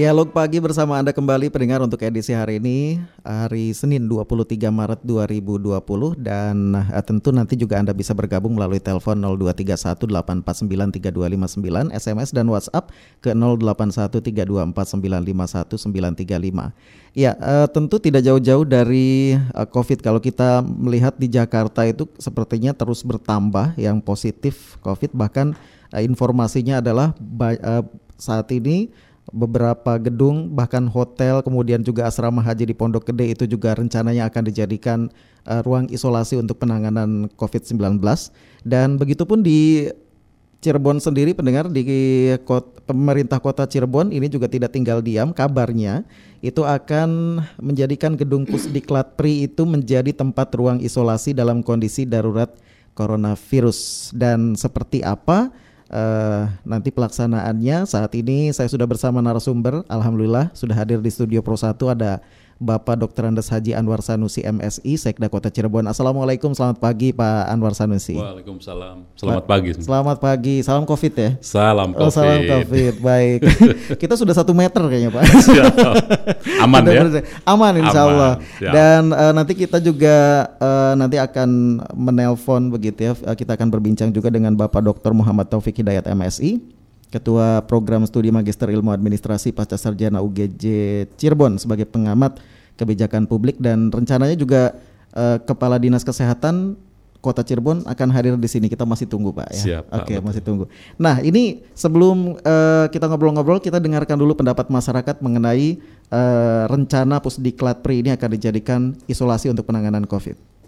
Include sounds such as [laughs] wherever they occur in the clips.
Dialog pagi bersama Anda kembali pendengar untuk edisi hari ini hari Senin 23 Maret 2020 dan uh, tentu nanti juga Anda bisa bergabung melalui telepon 023184932959 SMS dan WhatsApp ke 081324951935. Ya, uh, tentu tidak jauh-jauh dari uh, Covid kalau kita melihat di Jakarta itu sepertinya terus bertambah yang positif Covid bahkan informasinya adalah saat ini beberapa gedung bahkan hotel kemudian juga asrama haji di Pondok Gede itu juga rencananya akan dijadikan uh, ruang isolasi untuk penanganan COVID-19 dan begitupun di Cirebon sendiri pendengar di kota, pemerintah kota Cirebon ini juga tidak tinggal diam kabarnya itu akan menjadikan gedung Pusdiklat Pri itu menjadi tempat ruang isolasi dalam kondisi darurat coronavirus. Dan seperti apa uh, nanti pelaksanaannya saat ini saya sudah bersama narasumber alhamdulillah sudah hadir di studio Pro 1 ada Bapak Dr. Andes Haji Anwar Sanusi MSI Sekda Kota Cirebon. Assalamualaikum, selamat pagi Pak Anwar Sanusi. Waalaikumsalam. Selamat pagi. Selamat pagi. Salam Covid ya. Salam Covid. Oh, salam Covid. Baik. [laughs] Kita sudah satu meter kayaknya Pak. Aman ya. Aman Insya Allah. Dan uh, nanti kita juga uh, nanti akan menelpon begitu ya. Kita akan berbincang juga dengan Bapak Dr. Muhammad Taufik Hidayat MSI Ketua Program Studi Magister Ilmu Administrasi Pasca Sarjana UGJ Cirebon sebagai pengamat kebijakan publik dan rencananya juga uh, Kepala Dinas Kesehatan Kota Cirebon akan hadir di sini. Kita masih tunggu, Pak ya. Siap. Oke, okay, masih tunggu. Nah, ini sebelum uh, kita ngobrol-ngobrol, kita dengarkan dulu pendapat masyarakat mengenai uh, rencana Pusdiklat Pri ini akan dijadikan isolasi untuk penanganan COVID.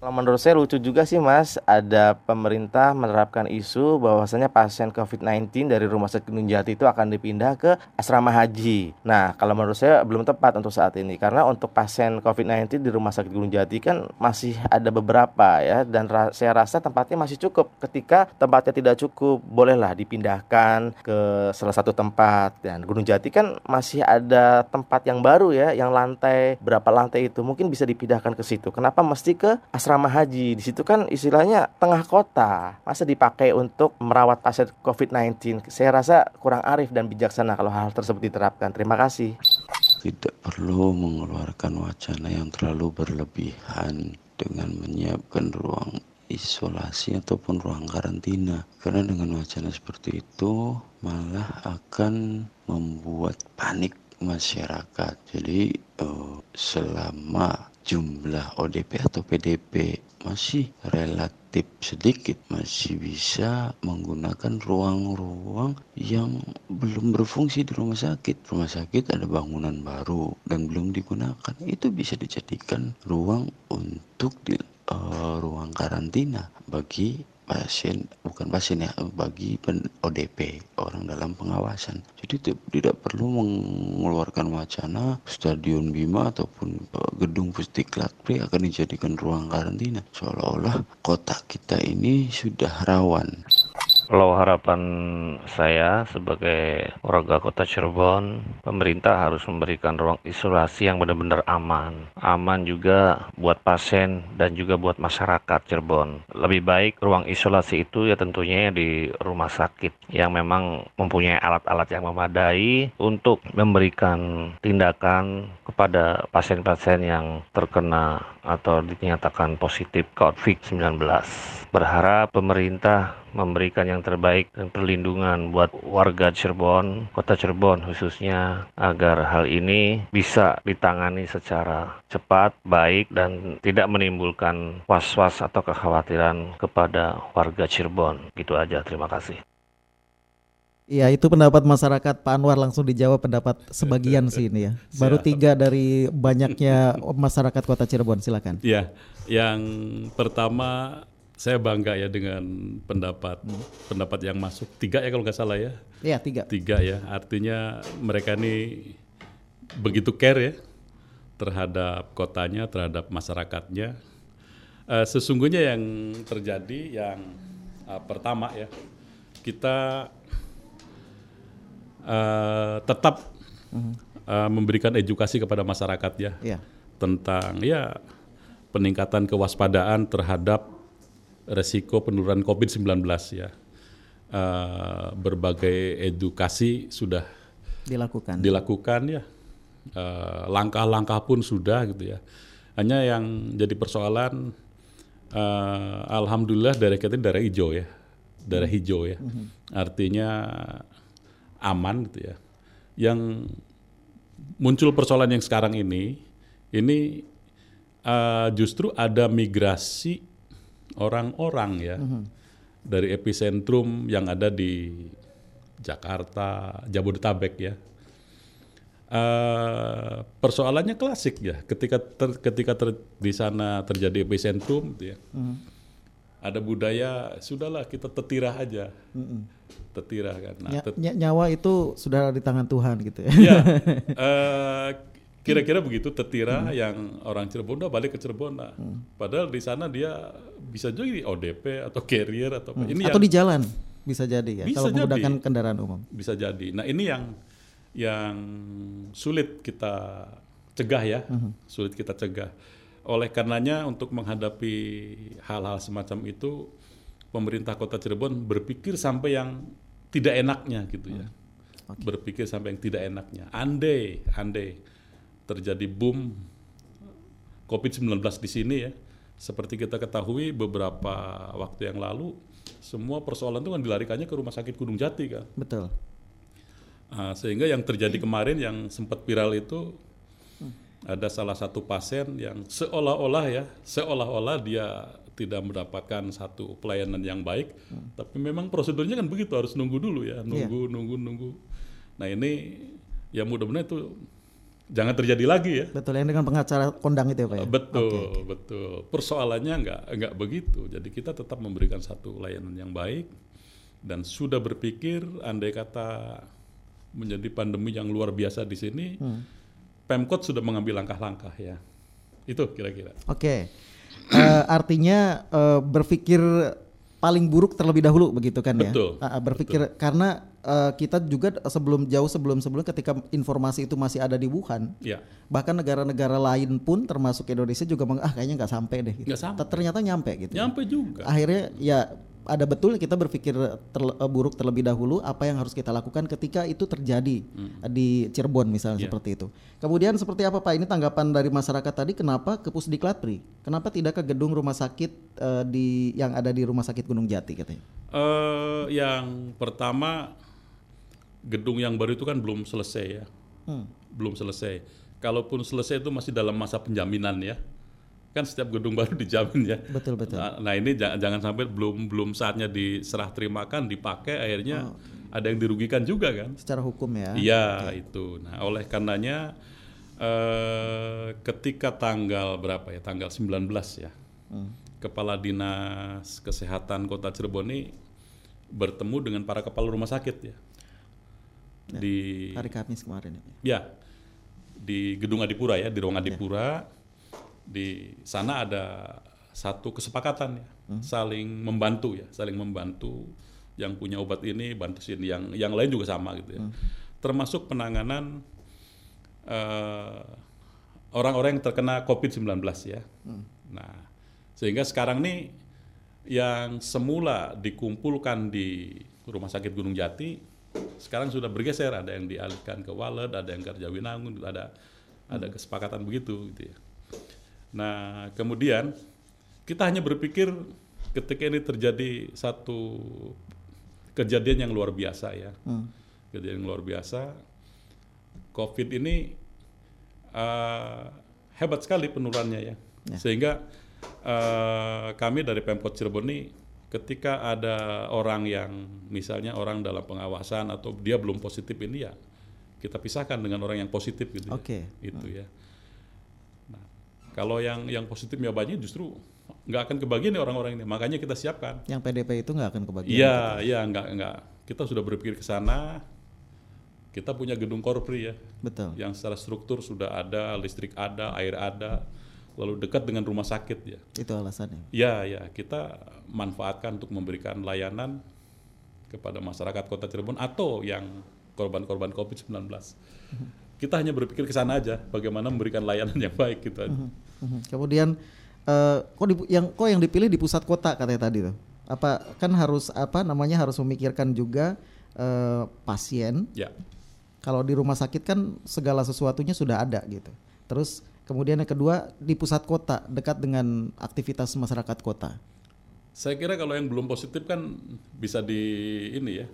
Kalau menurut saya lucu juga sih Mas, ada pemerintah menerapkan isu bahwasanya pasien COVID-19 dari Rumah Sakit Gunung Jati itu akan dipindah ke asrama haji. Nah, kalau menurut saya belum tepat untuk saat ini karena untuk pasien COVID-19 di Rumah Sakit Gunung Jati kan masih ada beberapa ya dan ra saya rasa tempatnya masih cukup. Ketika tempatnya tidak cukup, bolehlah dipindahkan ke salah satu tempat. Dan Gunung Jati kan masih ada tempat yang baru ya, yang lantai berapa lantai itu mungkin bisa dipindahkan ke situ. Kenapa mesti ke asrama asrama haji. Di situ kan istilahnya tengah kota. Masa dipakai untuk merawat pasien COVID-19? Saya rasa kurang arif dan bijaksana kalau hal tersebut diterapkan. Terima kasih. Tidak perlu mengeluarkan wacana yang terlalu berlebihan dengan menyiapkan ruang isolasi ataupun ruang karantina karena dengan wacana seperti itu malah akan membuat panik masyarakat jadi uh, selama jumlah ODP atau PDP masih relatif sedikit masih bisa menggunakan ruang-ruang yang belum berfungsi di rumah sakit. Rumah sakit ada bangunan baru dan belum digunakan. Itu bisa dijadikan ruang untuk di uh, ruang karantina bagi pasien bukan pasien ya bagi pen ODP orang dalam pengawasan. Jadi tidak perlu mengeluarkan wacana stadion Bima ataupun eh, gedung Pusdiklat Pri akan dijadikan ruang karantina. Seolah-olah kota kita ini sudah rawan kalau harapan saya sebagai warga kota Cirebon, pemerintah harus memberikan ruang isolasi yang benar-benar aman. Aman juga buat pasien dan juga buat masyarakat Cirebon. Lebih baik ruang isolasi itu ya tentunya di rumah sakit yang memang mempunyai alat-alat yang memadai untuk memberikan tindakan kepada pasien-pasien yang terkena atau dinyatakan positif COVID-19. Berharap pemerintah memberikan yang terbaik dan perlindungan buat warga Cirebon, kota Cirebon khususnya agar hal ini bisa ditangani secara cepat, baik dan tidak menimbulkan was-was atau kekhawatiran kepada warga Cirebon. Gitu aja, terima kasih. Iya itu pendapat masyarakat Pak Anwar langsung dijawab pendapat sebagian sih ini ya. Baru tiga dari banyaknya masyarakat kota Cirebon silakan. Iya, yang pertama saya bangga ya dengan pendapat pendapat yang masuk tiga ya kalau nggak salah ya. Iya tiga. Tiga ya, artinya mereka ini begitu care ya terhadap kotanya, terhadap masyarakatnya. Uh, sesungguhnya yang terjadi yang uh, pertama ya kita uh, tetap uh, memberikan edukasi kepada masyarakat ya yeah. tentang ya peningkatan kewaspadaan terhadap resiko penurunan COVID-19 ya. Uh, berbagai edukasi sudah dilakukan. dilakukan ya. Eh, langkah-langkah pun sudah gitu ya. Hanya yang jadi persoalan eh, alhamdulillah daerah kita ini daerah hijau ya daerah hijau ya. Artinya aman gitu ya. Yang muncul persoalan yang sekarang ini ini eh, justru ada migrasi orang-orang ya dari epicentrum yang ada di Jakarta, Jabodetabek ya. Eh, persoalannya klasik ya, ketika ter- ketika ter- di sana terjadi epicentrum, gitu ya, ada budaya sudahlah kita tetirah aja, tetirah kan. Nah, Nya- tet- nya- nyawa itu sudah di tangan Tuhan gitu ya. [laughs] eh, kira-kira begitu tetira yang orang Cirebon udah balik ke Cirebon lah. Padahal di sana dia bisa jadi ODP atau carrier atau apa. Ini Atau yang di jalan bisa jadi ya Bisa kalau jadi. menggunakan kendaraan umum. bisa jadi. Nah ini yang yang sulit kita cegah ya, sulit kita cegah. Oleh karenanya untuk menghadapi hal-hal semacam itu, pemerintah Kota Cirebon berpikir sampai yang tidak enaknya gitu ya, berpikir sampai yang tidak enaknya. Andai, andai terjadi boom COVID-19 di sini ya, seperti kita ketahui beberapa waktu yang lalu, semua persoalan itu kan dilarikannya ke Rumah Sakit Gunung Jati kan. Betul. Ah, sehingga yang terjadi kemarin yang sempat viral itu ada salah satu pasien yang seolah-olah ya, seolah-olah dia tidak mendapatkan satu pelayanan yang baik, tapi memang prosedurnya kan begitu harus nunggu dulu ya, nunggu, nunggu, nunggu. Nah ini ya mudah-mudahan itu jangan terjadi lagi ya. Betul yang dengan pengacara kondang itu ya Pak ya. Betul, betul. Persoalannya nggak nggak begitu. Jadi kita tetap memberikan satu layanan yang baik dan sudah berpikir andai kata menjadi pandemi yang luar biasa di sini, Pemkot sudah mengambil langkah-langkah ya. Itu kira-kira. Oke. Eh, artinya eh, berpikir paling buruk terlebih dahulu begitu kan ya. Betul, ah, berpikir karena eh, kita juga sebelum jauh sebelum sebelum ketika informasi itu masih ada di Wuhan, Ya, bahkan negara-negara lain pun termasuk Indonesia juga meng, ah kayaknya nggak sampai deh. Gitu. Sampai. Ternyata nyampe gitu. nyampe juga. Akhirnya ya ada betul kita berpikir terle- eh, buruk terlebih dahulu apa yang harus kita lakukan ketika itu terjadi Hmm. di Cirebon misalnya Iya. seperti itu. Kemudian seperti apa Pak? Ini tanggapan dari masyarakat tadi kenapa ke Pusdiklat Pri? Kenapa tidak ke gedung rumah sakit eh, di yang ada di Rumah Sakit Gunung Jati katanya? Eh, yang pertama gedung yang baru itu kan belum selesai ya, Hmm. belum selesai. Kalaupun selesai itu masih dalam masa penjaminan ya. Kan setiap gedung baru [laughs] dijamin ya. Betul betul. Nah, nah ini jangan, jangan sampai belum belum saatnya diserah terimakan, dipakai, akhirnya ada yang dirugikan juga kan? Secara hukum ya. Iya itu. Nah oleh karenanya eh, ketika tanggal berapa ya? Tanggal 19 ya. Kepala Dinas Kesehatan Kota Cirebon ini bertemu dengan para kepala rumah sakit ya. Di Hari Kamis kemarin ya. Ya, di Gedung Adipura ya, di ruang Adipura. Di sana ada satu kesepakatan ya, saling membantu ya, saling membantu yang punya obat ini bantu sini, yang yang lain juga sama gitu ya. Termasuk penanganan eh, orang-orang yang terkena COVID-19 ya. Nah, sehingga sekarang nih yang semula dikumpulkan di Rumah Sakit Gunung Jati sekarang sudah bergeser ada yang dialihkan ke Walet, ada yang ke Jawinangun, ada ada kesepakatan begitu gitu ya. Nah, kemudian kita hanya berpikir ketika ini terjadi satu kejadian yang luar biasa ya. Kejadian yang luar biasa. Covid ini eh, hebat sekali penularannya ya. Sehingga eh, kami dari Pemkot Cirebon ini ketika ada orang yang misalnya orang dalam pengawasan atau dia belum positif ini ya kita pisahkan dengan orang yang positif gitu ya. Oke. Itu ya. Nah, kalau yang yang positif nyobanya justru nggak akan kebagian nih orang-orang ini. Makanya kita siapkan. Yang PDP itu nggak akan kebagian. Iya, iya nggak nggak. Kita sudah berpikir ke sana. Kita punya gedung korpri ya, Betul. yang secara struktur sudah ada, listrik ada, air ada, lalu dekat dengan rumah sakit ya. Itu alasannya. Ya, ya kita manfaatkan untuk memberikan layanan kepada masyarakat Kota Cirebon atau yang korban-korban COVID-19. Kita hanya berpikir ke sana aja, bagaimana memberikan layanan yang baik gitu aja. Mhm. Kemudian eh, kok di- yang kok yang dipilih di pusat kota katanya tadi tuh. Apa kan harus apa namanya harus memikirkan juga eh, pasien Ya, Kalau di rumah sakit kan segala sesuatunya sudah ada gitu. Terus kemudian yang kedua di pusat kota dekat dengan aktivitas masyarakat kota. Saya kira kalau yang belum positif kan bisa di ini ya,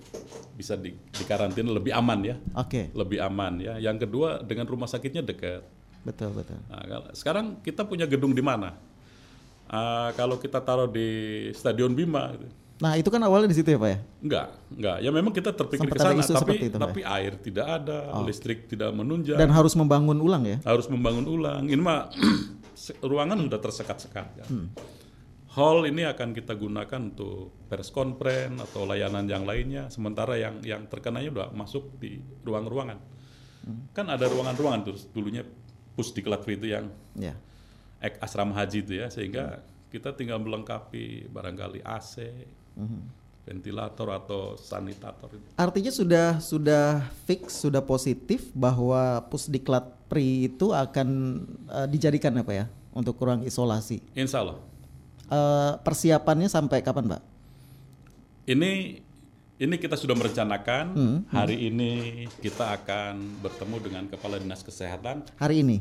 bisa di, di karantina lebih aman ya, Oke, lebih aman ya. Yang kedua dengan rumah sakitnya dekat. betul betul. Nah, kalau- sekarang kita punya gedung di mana? Ah, kalau kita taruh di Stadion Bima, gitu. Nah itu kan awalnya di situ ya pak ya. enggak, enggak. Ya memang kita terpikir ke sana, tapi itu, tapi air tidak ada, listrik tidak menunjang, Dan harus membangun ulang ya. harus membangun ulang. Ini mah [clears throat] ruangan sudah tersekat-sekat. Ya. Hmm. Hall ini akan kita gunakan untuk press conference atau layanan yang lainnya. Sementara yang yang terkenanya udah masuk di ruang-ruangan. Hmm. Kan ada ruangan-ruangan tuh dulunya pusdiklat itu yang Ya. ek asrama haji itu ya sehingga kita tinggal melengkapi barangkali AC, ventilator atau sanitator itu. Artinya sudah sudah fix, sudah positif bahwa Pusdiklat Pri itu akan eh, dijadikan apa ya untuk ruang isolasi. Insya Allah. Eh, persiapannya sampai kapan, Pak? Ini ini kita sudah merencanakan Hmm, hari ini kita akan bertemu dengan kepala dinas kesehatan. Hari ini,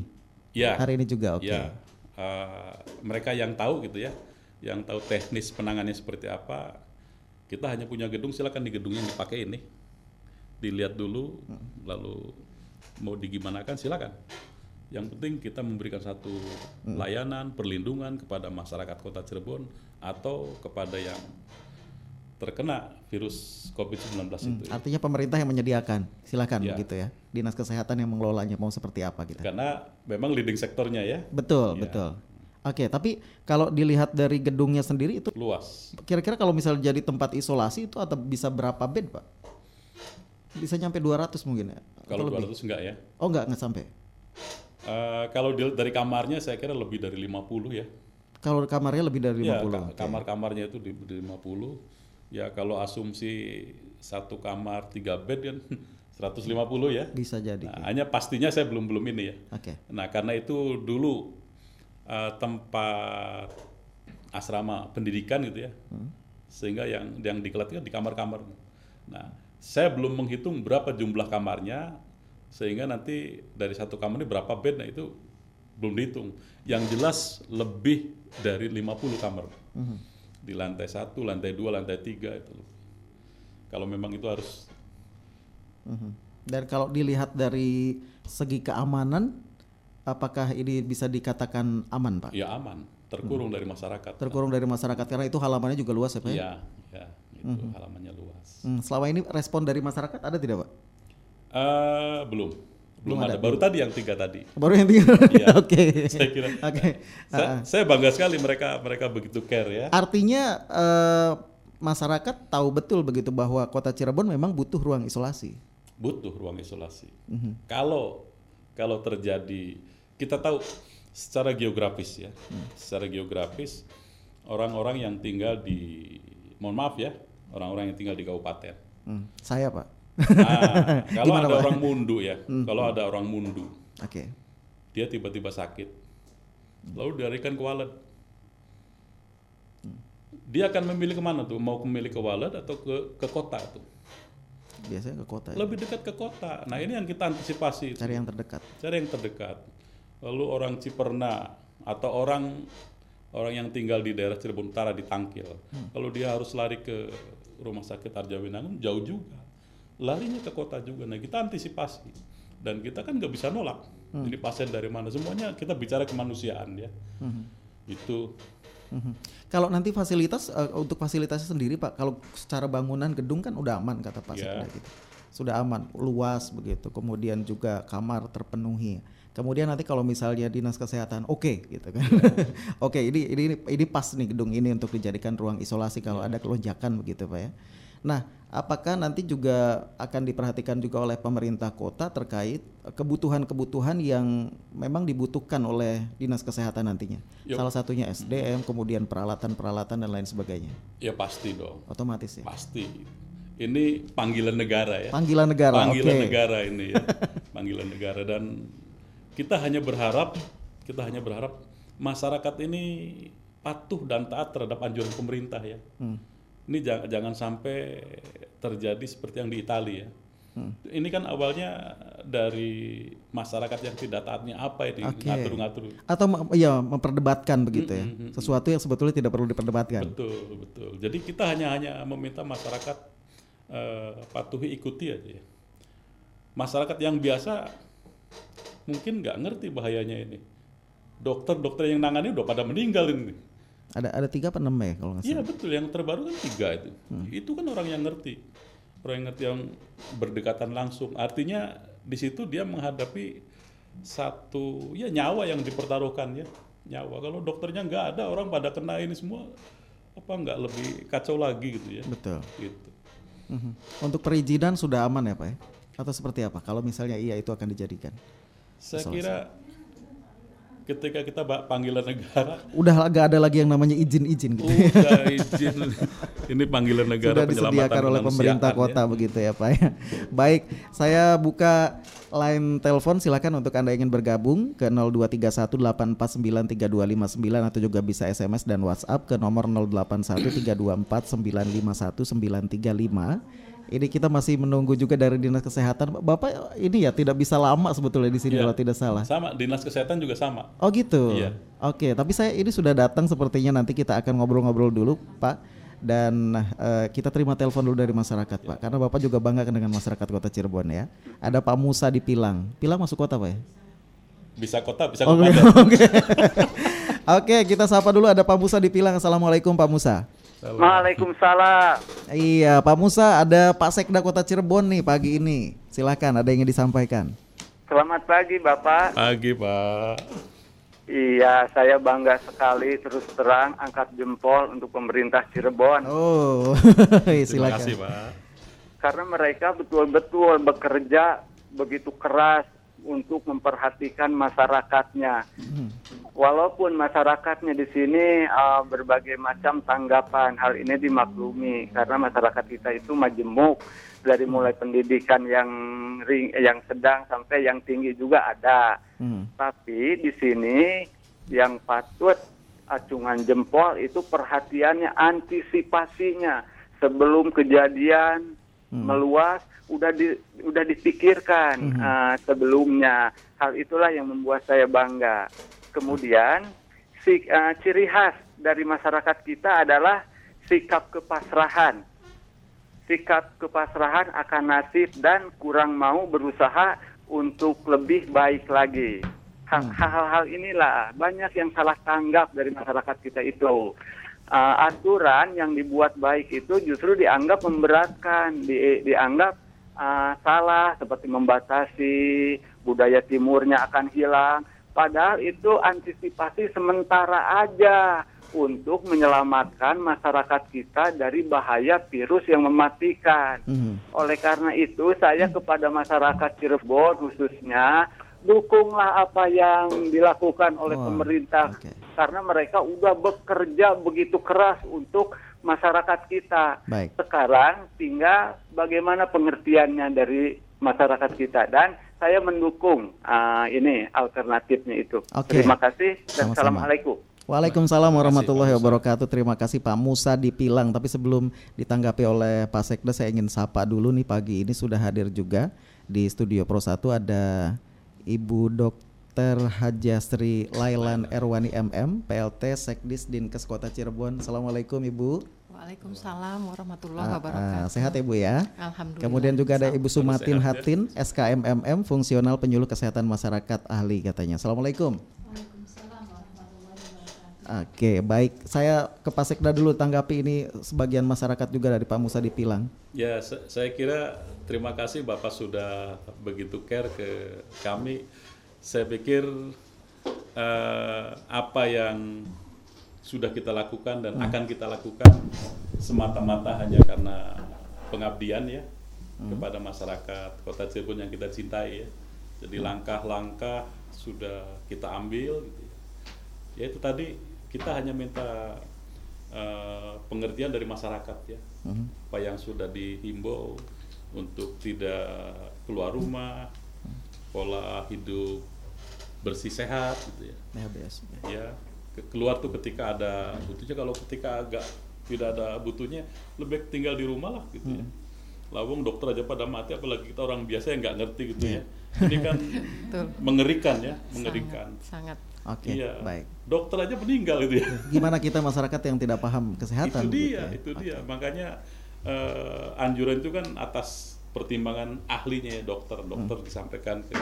Ya, hari ini juga, oke. ya eh, mereka yang tahu gitu ya, yang tahu teknis penanganannya seperti apa. Kita hanya punya gedung, silakan di gedung yang dipakai ini dilihat dulu, lalu mau digimanakan silakan. Yang penting kita memberikan satu layanan perlindungan kepada masyarakat Kota Cirebon atau kepada yang terkena virus COVID-19 itu. ya. Artinya pemerintah yang menyediakan, silakan Ya. begitu ya. Dinas kesehatan yang mengelolanya mau seperti apa gitu. Karena memang leading sektornya ya Betul, Iya. betul. Oke, tapi kalau dilihat dari gedungnya sendiri itu luas. kira-kira kalau misalnya jadi tempat isolasi itu atau bisa berapa bed, Pak? Bisa nyampe 200 mungkin ya? Kalau lebih? 200 enggak ya. Oh, enggak, enggak sampai. Eh, kalau dari kamarnya saya kira lebih dari 50 ya. Kalau kamarnya lebih dari 50. Ya, kamar-kamarnya itu di, di 50. Ya kalau asumsi satu kamar tiga bed kan [laughs] 150 ya. Bisa jadi. Nah, hanya pastinya saya belum belum ini ya. Oke. Nah karena itu dulu eh, tempat asrama pendidikan gitu ya, sehingga yang yang dikelat kan di kamar-kamar. Nah saya belum menghitung berapa jumlah kamarnya, sehingga nanti dari satu kamar ini berapa bed, nah itu belum dihitung. Yang jelas lebih dari 50 kamar di lantai satu, lantai dua, lantai tiga itu. Kalau memang itu harus Mhm. Dan kalau dilihat dari segi keamanan, apakah ini bisa dikatakan aman, Pak? ya aman, terkurung dari masyarakat. Terkurung dari masyarakat karena itu halamannya juga luas ya, Pak? ya? Iya, ya, itu halamannya luas. Hmm, selama ini respon dari masyarakat ada tidak, Pak? Eh, belum, belum, ada. Baru tadi yang tiga tadi. Baru yang tinggal. [laughs] Iya, [laughs] Oke. saya kira. Oke. Saya, saya bangga sekali mereka mereka begitu care ya. Artinya eh, masyarakat tahu betul begitu bahwa Kota Cirebon memang butuh ruang isolasi. Butuh ruang isolasi. Mhm. Kalau kalau terjadi, kita tahu secara geografis ya, Hmm. secara geografis orang-orang yang tinggal di, mohon maaf ya, orang-orang yang tinggal di kabupaten. Hmm, Saya, Pak. Nah, kalau [laughs] Gimana, ada Pak? Hmm. orang mundu ya, kalau ada orang mundu, Oke. dia tiba-tiba sakit, lalu dilarikan ke Walet. Dia akan memilih ke mana tuh? Mau memilih ke Walet atau ke ke kota tuh? Biasanya ke kota ya. Lebih dekat ke kota. Nah ini yang kita antisipasi. itu. Cari yang terdekat. Cari yang terdekat. Lalu orang Ciperna atau orang orang yang tinggal di daerah Cirebon Utara di Tangkil, kalau dia harus lari ke rumah sakit Arjawinangun jauh juga, larinya ke kota juga. Nah kita antisipasi dan kita kan nggak bisa nolak. Jadi pasien dari mana semuanya kita bicara kemanusiaan ya. Itu Mhm. Kalau nanti fasilitas eh, untuk fasilitasnya sendiri Pak, kalau secara bangunan gedung kan udah aman kata Pak Ya. Sekda gitu. Sudah aman, luas begitu. Kemudian juga kamar terpenuhi. Kemudian nanti kalau misalnya dinas kesehatan oke gitu kan. [laughs] oke, ini ini ini pas nih gedung ini untuk dijadikan ruang isolasi kalau ada kelonjakan begitu Pak ya. Nah, apakah nanti juga akan diperhatikan juga oleh pemerintah kota terkait kebutuhan-kebutuhan yang memang dibutuhkan oleh dinas kesehatan nantinya? Yuk. Salah satunya SDM, kemudian peralatan-peralatan dan lain sebagainya. ya pasti dong, Otomatis ya. pasti. Ini panggilan negara ya. Panggilan negara. panggilan oke. negara ini ya [laughs] panggilan negara dan kita hanya berharap kita hanya berharap masyarakat ini patuh dan taat terhadap anjuran pemerintah ya Hmm. ini jangan, jangan sampai terjadi seperti yang di Italia ya Ini kan awalnya dari masyarakat yang tidak taatnya apa ini Oke. ngatur-ngatur. Atau ya memperdebatkan begitu ya. Sesuatu yang sebetulnya tidak perlu diperdebatkan. Betul, betul. Jadi kita hanya hanya meminta masyarakat eh, patuhi ikuti aja ya. Masyarakat yang biasa mungkin nggak ngerti bahayanya ini. Dokter-dokter yang nangani udah pada meninggal ini. Ada ada tiga apa enam ya kalau nggak Iya salah. betul, yang terbaru kan tiga itu. Itu kan orang yang ngerti, orang yang ngerti yang berdekatan langsung. Artinya di situ dia menghadapi satu ya nyawa yang dipertaruhkan ya nyawa. Kalau dokternya nggak ada, orang pada kena ini semua apa nggak lebih kacau lagi gitu ya? Betul. Gitu. Mhm. Untuk perizinan sudah aman ya Pak ya? Atau seperti apa? Kalau misalnya iya itu akan dijadikan. Saya kira ketika kita panggilan negara, Udah agak ada lagi yang namanya izin-izin gitu. udah [laughs] izin ini panggilan negara Sudah disediakan oleh pemerintah kemanusiaan kota ya. begitu ya Pak ya. Baik, saya buka line telepon silakan untuk Anda ingin bergabung ke 0231849329 atau juga bisa SMS dan WhatsApp ke nomor 081324951935. Ini kita masih menunggu juga dari Dinas Kesehatan. Bapak ini ya tidak bisa lama sebetulnya di sini Iya. kalau tidak salah. Sama, dinas kesehatan juga sama. Oh gitu. Iya. Oke, tapi saya ini sudah datang sepertinya nanti kita akan ngobrol-ngobrol dulu, Pak. Dan eh, kita terima telepon dulu dari masyarakat, Pak. Karena Bapak juga bangga dengan masyarakat Kota Cirebon ya. Ada Pak Musa di Pilang. Pilang masuk kota, Pak ya? Bisa kota, bisa Oke. kabupaten. [laughs] Oke. Oke, kita sapa dulu ada Pak Musa di Pilang. Assalamualaikum Pak Musa. Waalaikumsalam. Iya, Pak Musa ada Pak Sekda Kota Cirebon nih pagi ini. Silakan, ada yang ingin disampaikan. Selamat pagi Bapak. Pagi Pak. Iya, saya bangga sekali terus terang angkat jempol untuk pemerintah Cirebon. Oh, [laughs] Terima silakan. kasih Pak. Karena mereka betul-betul bekerja begitu keras untuk memperhatikan masyarakatnya. Walaupun masyarakatnya di sini uh, berbagai macam tanggapan, hal ini dimaklumi karena masyarakat kita itu majemuk dari mulai pendidikan yang ring, yang sedang sampai yang tinggi juga ada. Hmm. Tapi di sini yang patut acungan jempol itu perhatiannya, antisipasinya sebelum kejadian meluas udah di, udah dipikirkan uh, sebelumnya. Hal itulah yang membuat saya bangga. Kemudian si, uh, ciri khas dari masyarakat kita adalah sikap kepasrahan. Sikap kepasrahan akan nasib dan kurang mau berusaha untuk lebih baik lagi. Hal- Hal-hal inilah banyak yang salah tanggap dari masyarakat kita itu. Uh, aturan yang dibuat baik itu justru dianggap memberatkan, di- dianggap uh, salah seperti membatasi budaya timurnya akan hilang. Padahal itu antisipasi sementara aja untuk menyelamatkan masyarakat kita dari bahaya virus yang mematikan. Mhm. Oleh karena itu, saya kepada masyarakat Cirebon khususnya dukunglah apa yang dilakukan oleh Oh, pemerintah oke. karena mereka udah bekerja begitu keras untuk masyarakat kita. Baik. Sekarang tinggal bagaimana pengertiannya dari masyarakat kita dan saya mendukung ah, ini alternatifnya itu. Oke. Terima kasih dan Sama-sama. assalamualaikum. Waalaikumsalam warahmatullahi wabarakatuh. Terima kasih Pak Musa di Pilang. Tapi sebelum ditanggapi oleh Pak Sekda, saya ingin sapa dulu nih pagi ini sudah hadir juga di studio Pro 1 ada Ibu Dr. Hajastri Lailan Erwani MM, PLT Sekdis Dinkes Kota Cirebon. Assalamualaikum Ibu. Waalaikumsalam warahmatullahi Ah, wabarakatuh. ah, sehat Ibu ya. Alhamdulillah. Kemudian juga ada Ibu Sumatin sehat ya. Hatin, SKMMM, Fungsional Penyuluh Kesehatan Masyarakat Ahli katanya. Assalamualaikum. Oke, baik. Saya ke Pak Sekda dulu tanggapi ini sebagian masyarakat juga dari Pak Musa di Pilang. Ya, sa- saya kira terima kasih Bapak sudah begitu care ke kami. Saya pikir eh, apa yang sudah kita lakukan dan akan kita lakukan semata-mata hanya karena pengabdian ya kepada masyarakat Kota Cirebon yang kita cintai ya. Jadi langkah-langkah sudah kita ambil gitu ya. Ya itu tadi kita hanya minta eh, pengertian dari masyarakat ya. Apa yang sudah dihimbau untuk tidak keluar rumah pola hidup bersih sehat gitu ya ya ke- keluar tuh ketika ada butuhnya kalau ketika agak tidak ada butuhnya lebih baik tinggal di rumah lah gitu ya lawang dokter aja pada mati apalagi kita orang biasa yang nggak ngerti gitu Iya. ya ini kan [laughs] Betul. mengerikan ya mengerikan Sangat. Oke, iya baik. dokter aja meninggal itu ya [laughs] Gimana kita masyarakat yang tidak paham kesehatan? itu dia gitu ya? itu dia makanya eh, anjuran itu kan atas pertimbangan ahlinya ya dokter dokter Hmm. disampaikan ke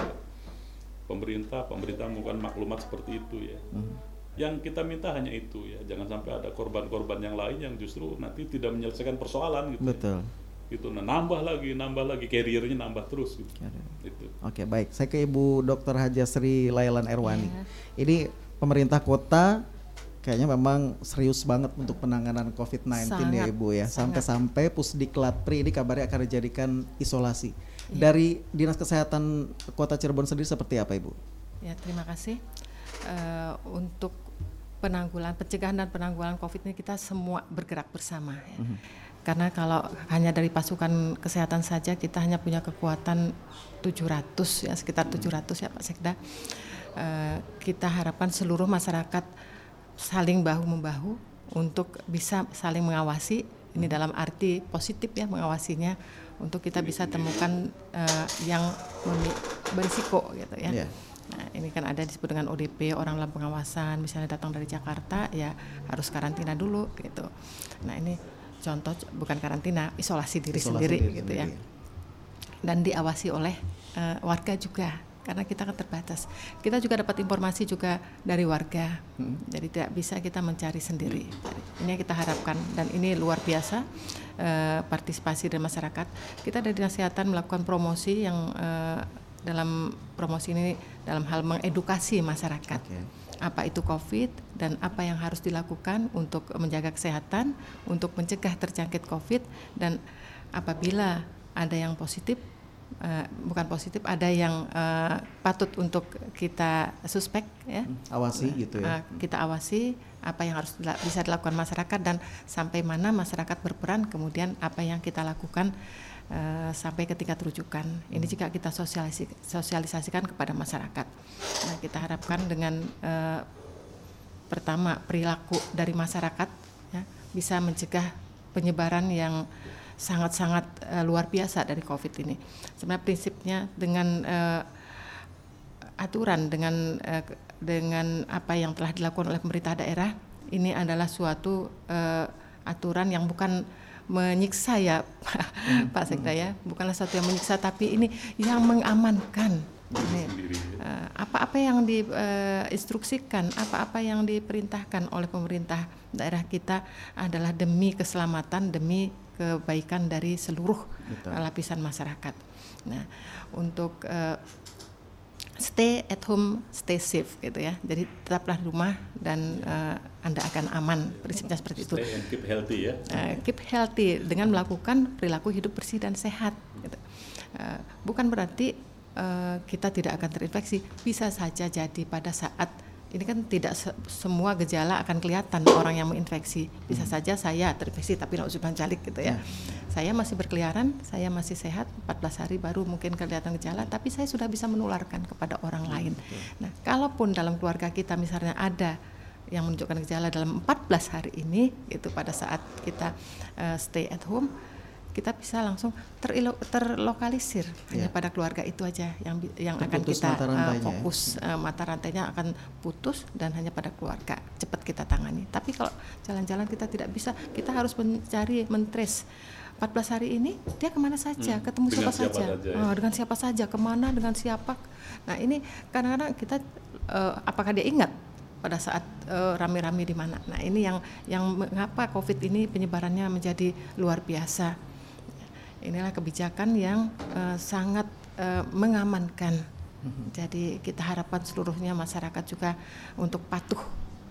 pemerintah pemerintah melakukan maklumat seperti itu ya Hmm. yang kita minta hanya itu ya jangan sampai ada korban-korban yang lain yang justru nanti tidak menyelesaikan persoalan gitu ya. Betul. gitu nah nambah lagi nambah lagi carriernya nambah terus gitu itu Oke, baik. Saya ke Ibu Dr. Haja Sri Lailan Erwani. Iya. Ini pemerintah kota kayaknya memang serius banget untuk penanganan COVID-19 ya Ibu ya. Sampai-sampai Pusdiklat Pri ini kabarnya akan dijadikan isolasi. Iya. Dari Dinas Kesehatan Kota Cirebon sendiri seperti apa Ibu? Ya, terima kasih. Eh, untuk penanggulangan, pencegahan dan penanggulangan COVID ini kita semua bergerak bersama. ya. Karena kalau hanya dari pasukan kesehatan saja kita hanya punya kekuatan 700 ya sekitar 700 ya Pak Sekda. Eh, kita harapkan seluruh masyarakat saling bahu membahu untuk bisa saling mengawasi. Ini dalam arti positif ya mengawasinya untuk kita bisa temukan eh, yang berisiko gitu ya. Iya. Nah, ini kan ada disebut dengan ODP, orang dalam pengawasan, misalnya datang dari Jakarta, ya harus karantina dulu gitu. Nah, ini contoh bukan karantina, isolasi diri Isolasi sendiri diri gitu ya. sendiri. Dan diawasi oleh eh, warga juga karena kita kan terbatas. Kita juga dapat informasi juga dari warga. Jadi tidak bisa kita mencari sendiri. Jadi, ini yang kita harapkan dan ini luar biasa eh, partisipasi dari masyarakat. Kita dari Dinas Kesehatan melakukan promosi yang eh, dalam promosi ini dalam hal mengedukasi masyarakat Oke. apa itu COVID dan apa yang harus dilakukan untuk menjaga kesehatan, untuk mencegah terjangkit COVID dan apabila ada yang positif, eh, bukan positif, ada yang eh, patut untuk kita suspek ya, Awasi gitu ya. eh, kita awasi apa yang harus dila- bisa dilakukan masyarakat dan sampai mana masyarakat berperan, kemudian apa yang kita lakukan eh, sampai ketika terujukan. Ini juga kita sosialisi- sosialisasikan kepada masyarakat. Nah, kita harapkan dengan eh, pertama perilaku dari masyarakat ya, bisa mencegah penyebaran yang sangat-sangat eh, luar biasa dari COVID ini. Sebenarnya prinsipnya dengan eh, aturan dengan ke- dengan apa yang telah dilakukan oleh pemerintah daerah ini adalah suatu eh, aturan yang bukan menyiksa ya [laughs] Pak Sekda ya. Bukanlah suatu yang menyiksa tapi ini yang mengamankan. Eh, apa-apa yang diinstruksikan apa-apa yang diperintahkan oleh pemerintah daerah kita adalah demi keselamatan demi kebaikan dari seluruh Betul. eh, lapisan masyarakat nah untuk eh, stay at home, stay safe gitu ya. Jadi tetaplah di rumah dan eh, Anda akan aman. Prinsipnya seperti itu. stay and keep healthy ya Eh, keep healthy dengan melakukan perilaku hidup bersih dan sehat. Gitu. Eh, bukan berarti eh, kita tidak akan terinfeksi. Bisa saja jadi pada saat ini kan tidak se- semua gejala akan kelihatan orang yang menginfeksi. Bisa saja saya terinfeksi tapi nauzubillah jalik gitu ya. Saya masih berkeliaran, saya masih sehat, 14 hari baru mungkin kelihatan gejala, tapi saya sudah bisa menularkan kepada orang lain. Nah, kalaupun dalam keluarga kita misalnya ada yang menunjukkan gejala dalam 14 hari ini itu pada saat kita eh, stay at home kita bisa langsung terilo- terlokalisir hanya pada keluarga itu aja yang yang akan Terputus kita mata rantainya ya. fokus Eh, mata rantainya akan putus dan hanya pada keluarga cepat kita tangani. Tapi kalau jalan-jalan kita tidak bisa kita harus mencari mentrace. 14 hari ini dia ke mana saja? Hmm, ketemu dengan siapa, siapa saja, saja ya. Oh, dengan siapa saja? Ke mana? Dengan siapa? Nah ini kadang-kadang kita eh, apakah dia ingat pada saat rame-rame di mana? Nah ini yang yang mengapa covid ini penyebarannya menjadi luar biasa inilah kebijakan yang eh, sangat eh, mengamankan jadi kita harapkan seluruhnya masyarakat juga untuk patuh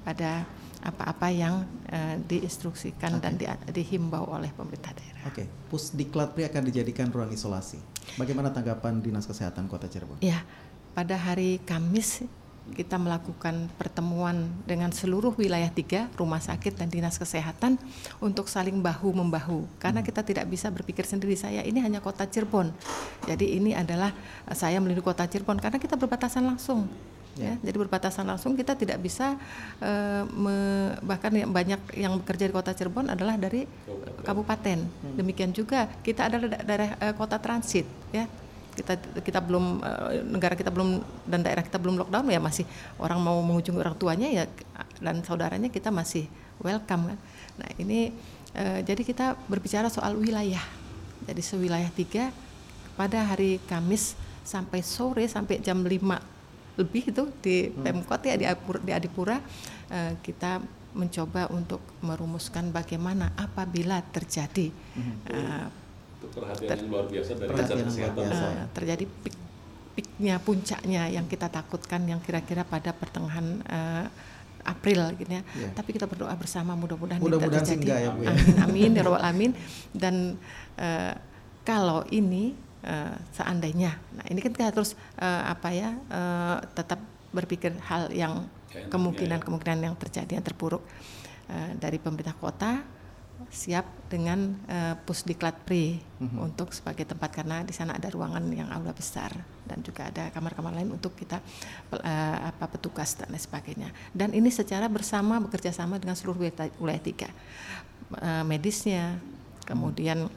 pada apa-apa yang eh, diinstruksikan dan di- dihimbau oleh pemerintah daerah Oke, Pusdiklat Pri akan dijadikan ruang isolasi. Bagaimana tanggapan Dinas Kesehatan Kota Cirebon? Ya, pada hari Kamis kita melakukan pertemuan dengan seluruh wilayah tiga rumah sakit dan dinas kesehatan untuk saling bahu membahu karena kita tidak bisa berpikir sendiri saya ini hanya kota Cirebon jadi ini adalah eh, saya melindungi kota Cirebon karena kita berbatasan langsung Ya. Jadi berbatasan langsung kita tidak bisa uh, me, bahkan yang banyak yang bekerja di kota Cirebon adalah dari kabupaten. Hmm. Demikian juga kita adalah daerah uh, kota transit ya. Kita kita belum uh, negara kita belum dan daerah kita belum lockdown ya masih orang mau mengunjungi orang tuanya ya dan saudaranya kita masih welcome kan. Nah, ini uh, jadi kita berbicara soal wilayah. Jadi sewilayah tiga pada hari Kamis sampai sore sampai jam 5 lebih itu di hmm. Pemkot ya di Adipura, di Adipura uh, kita mencoba untuk merumuskan bagaimana apabila terjadi hmm. uh, perhatian ter, yang luar biasa dari perhatian luar biasa. Uh, terjadi pik, piknya puncaknya yang kita takutkan yang kira-kira pada pertengahan uh, April gitu ya. Yeah. Tapi kita berdoa bersama mudah-mudahan mudah-mudahan terjadi. Ya, Bu, ya. Amin amin ya robbal amin dan uh, kalau ini uh, seandainya. Nah, ini kan kita terus uh, apa ya uh, tetap berpikir hal yang kemungkinan-kemungkinan yang terjadi yang terburuk uh, dari pemerintah kota siap dengan uh, pusdiklat pri mm-hmm. untuk sebagai tempat karena di sana ada ruangan yang aula besar dan juga ada kamar-kamar lain untuk kita uh, apa petugas dan lain sebagainya. Dan ini secara bersama bekerja sama dengan seluruh wilayah tiga. Uh, medisnya kemudian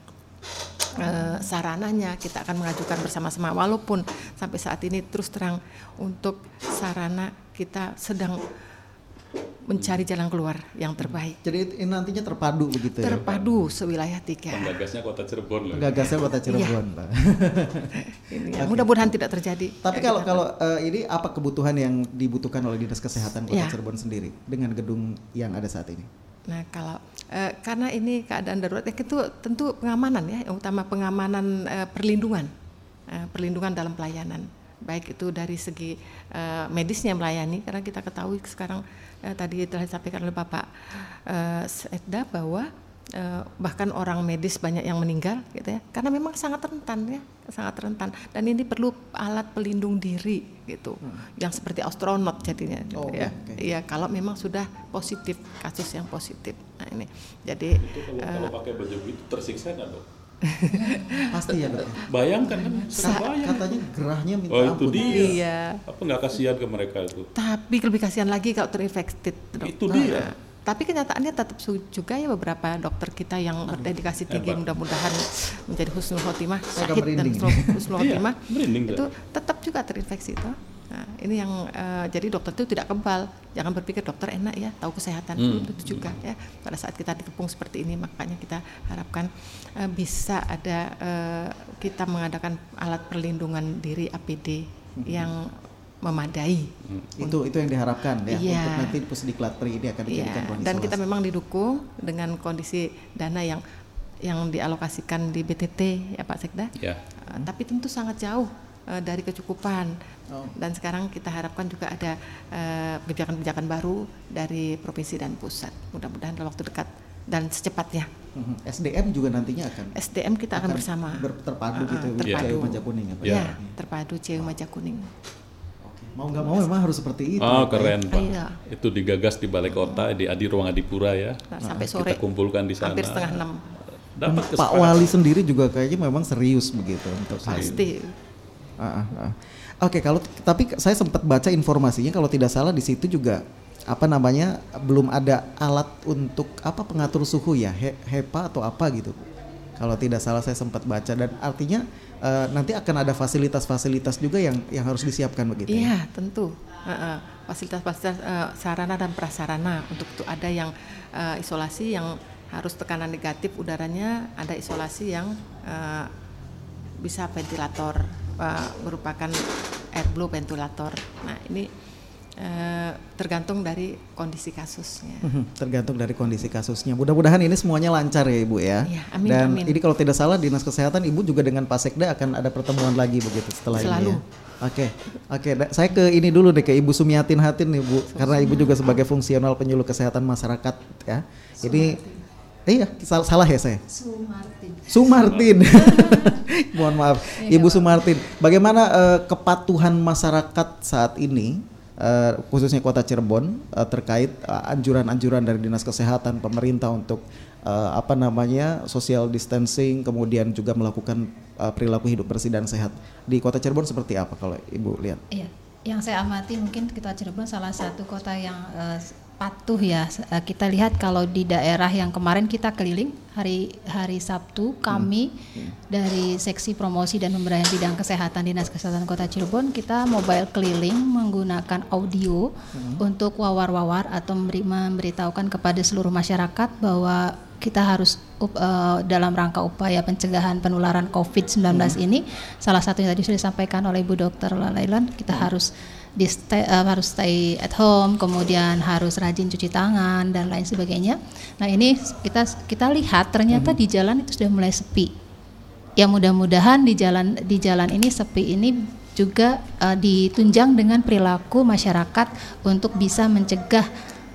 uh, sarananya kita akan mengajukan bersama-sama. Walaupun sampai saat ini terus terang untuk sarana kita sedang mencari jalan keluar yang terbaik. Jadi ini nantinya terpadu begitu ya? Terpadu sewilayah tiga. Penggagasnya kota Cirebon loh. Penggagasnya kota Cirebon, ya. [laughs] ini ya. Okay. Mudah-mudahan tidak terjadi. Tapi kalau kalau uh, ini apa kebutuhan yang dibutuhkan oleh dinas kesehatan kota ya. Cirebon sendiri dengan gedung yang ada saat ini? Nah kalau uh, karena ini keadaan darurat, ya itu tentu pengamanan ya, yang utama pengamanan uh, perlindungan, uh, perlindungan dalam pelayanan, baik itu dari segi uh, medisnya melayani, karena kita ketahui sekarang uh, tadi telah disampaikan oleh Bapak uh, Sedda bahwa uh, bahkan orang medis banyak yang meninggal gitu ya. Karena memang sangat rentan ya. Sangat rentan. Dan ini perlu alat pelindung diri gitu. Hmm. yang seperti astronot jadinya gitu oh, ya. okay. ya kalau memang sudah positif kasus yang positif. Nah ini. Jadi itu kalau, uh, kalau pakai baju itu tersiksa nggak dok pasti ya dok. Bayangkan kan Sa katanya gerahnya minta oh itu dia. Iya. apa nggak kasihan ke mereka itu? Tapi lebih kasihan lagi kalau terinfeksi itu dia. Nah, tapi kenyataannya tetap juga ya beberapa dokter kita yang berdedikasi tinggi mudah-mudahan menjadi husnul khotimah syahid dan husnul iya, khotimah itu tetap juga terinfeksi itu Nah, ini yang uh, jadi dokter itu tidak kebal. Jangan berpikir dokter enak ya, tahu kesehatan hmm. itu juga ya. Pada saat kita dikepung seperti ini, makanya kita harapkan uh, bisa ada uh, kita mengadakan alat perlindungan diri APD hmm. yang memadai. Hmm. Itu itu yang diharapkan ya iya. untuk nanti pusdiklat pri ini akan iya. dijadikan iya. Dan kita memang didukung dengan kondisi dana yang yang dialokasikan di BTT ya Pak Sekda. Ya. Uh, tapi tentu sangat jauh uh, dari kecukupan. Oh. Dan sekarang kita harapkan juga ada eh, kebijakan-kebijakan uh, baru dari provinsi dan pusat. Mudah-mudahan dalam waktu dekat dan secepatnya. SDM juga nantinya akan. SDM kita akan, akan bersama. terpadu uh, gitu. Terpadu. Maja kuning ya, ya, terpadu CU Maja kuning mau nggak mau memang harus seperti itu. Oh keren pak. Iya. Itu digagas di balai kota di Adi Ruang Adipura ya. Nah, sampai sore. Kita kumpulkan di sana. Hampir setengah enam. Dapat Pak Wali sendiri juga kayaknya memang serius begitu untuk pasti. Oke kalau tapi saya sempat baca informasinya kalau tidak salah di situ juga apa namanya belum ada alat untuk apa pengatur suhu ya He, HEPA atau apa gitu. Kalau tidak salah saya sempat baca dan artinya uh, nanti akan ada fasilitas-fasilitas juga yang yang harus disiapkan begitu. Ya? Iya, ya? tentu. Fasilitas-fasilitas uh, sarana dan prasarana untuk itu ada yang uh, isolasi yang harus tekanan negatif udaranya, ada isolasi yang uh, bisa ventilator uh, merupakan air blow ventilator. Nah, ini Eh, tergantung dari kondisi kasusnya. Mhm, tergantung dari kondisi kasusnya. Mudah-mudahan ini semuanya lancar ya Ibu ya. ya amin, Dan amin. ini kalau tidak salah Dinas Kesehatan Ibu juga dengan Pak Sekda akan ada pertemuan lagi begitu setelah Selalu. ini. Ya. Oke, oke. Saya ke ini dulu deh ke Ibu Sumiatin Hatin nih Bu, karena Ibu juga sebagai fungsional penyuluh kesehatan masyarakat ya. Ini Iya, salah, salah ya saya. Sumartin. Sumartin. [laughs] [laughs] Mohon maaf, iya, Ibu Sumartin. Bagaimana uh, kepatuhan masyarakat saat ini uh, khususnya kota Cirebon uh, terkait eh, anjuran-anjuran uh, dari dinas kesehatan pemerintah untuk uh, apa namanya social distancing kemudian juga melakukan uh, perilaku hidup bersih dan sehat di kota Cirebon seperti apa kalau ibu lihat? Iya, yang saya amati mungkin kita Cirebon salah satu kota yang uh, patuh ya. Uh, kita lihat kalau di daerah yang kemarin kita keliling hari hari Sabtu kami hmm. dari seksi promosi dan pemberdayaan bidang kesehatan Dinas Kesehatan Kota Cirebon kita mobile keliling menggunakan audio hmm. untuk wawar-wawar atau memberi, memberitahukan kepada seluruh masyarakat bahwa kita harus uh, dalam rangka upaya pencegahan penularan COVID-19 hmm. ini salah satu yang tadi sudah disampaikan oleh Ibu Dokter Lalailan kita hmm. harus di stay, uh, harus stay at home, kemudian harus rajin cuci tangan dan lain sebagainya. Nah ini kita kita lihat ternyata hmm. di jalan itu sudah mulai sepi. Ya mudah-mudahan di jalan di jalan ini sepi ini juga uh, ditunjang dengan perilaku masyarakat untuk bisa mencegah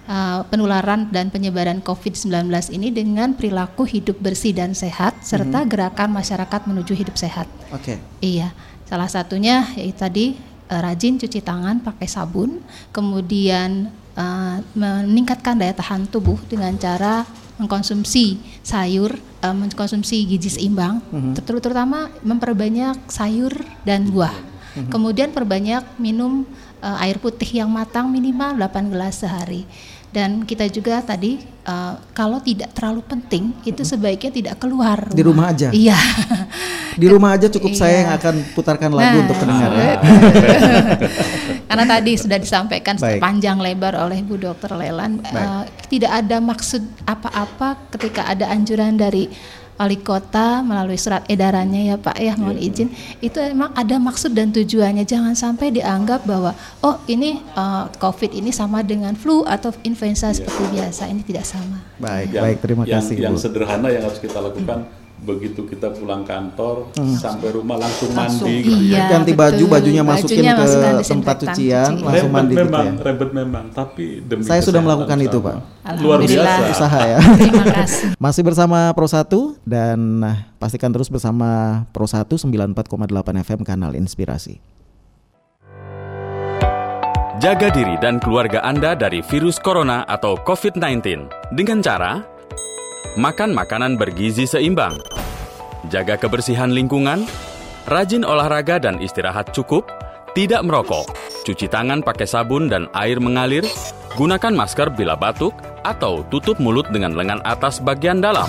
uh, penularan dan penyebaran COVID-19 ini dengan perilaku hidup bersih dan sehat serta mm -hmm. gerakan masyarakat menuju hidup sehat. Oke. Okay. Iya, salah satunya yaitu tadi uh, rajin cuci tangan pakai sabun, kemudian uh, meningkatkan daya tahan tubuh dengan cara mengkonsumsi sayur, uh, mengkonsumsi gizi seimbang, mm -hmm. terutama memperbanyak sayur dan buah. Mm -hmm. Kemudian perbanyak minum uh, air putih yang matang minimal 8 gelas sehari dan kita juga tadi uh, kalau tidak terlalu penting itu sebaiknya tidak keluar rumah. di rumah aja iya di rumah aja cukup iya. saya yang akan putarkan lagu nah, untuk pendengar ya. [laughs] karena tadi sudah disampaikan Baik. panjang lebar oleh Bu Dokter Lelan uh, tidak ada maksud apa-apa ketika ada anjuran dari wali kota melalui surat edarannya ya Pak ya mohon yeah. izin itu memang ada maksud dan tujuannya jangan sampai dianggap bahwa oh ini uh, COVID ini sama dengan flu atau influenza yeah. seperti biasa ini tidak sama. Baik yang, baik terima yang, kasih. Yang Bu. sederhana yang harus kita lakukan hmm begitu kita pulang kantor hmm. sampai rumah langsung, langsung mandi gitu ya. iya, ganti baju bajunya masukin bajunya ke tempat cucian cuci. langsung mandi memang, gitu ya. Rebet memang tapi demi saya sudah melakukan itu pak luar biasa usaha ya [laughs] terima kasih masih bersama Pro 1 dan nah, pastikan terus bersama Pro 1 94,8 FM kanal Inspirasi Jaga diri dan keluarga Anda dari virus corona atau COVID-19 dengan cara makan makanan bergizi seimbang, jaga kebersihan lingkungan, rajin olahraga dan istirahat cukup, tidak merokok, cuci tangan pakai sabun dan air mengalir, gunakan masker bila batuk atau tutup mulut dengan lengan atas bagian dalam.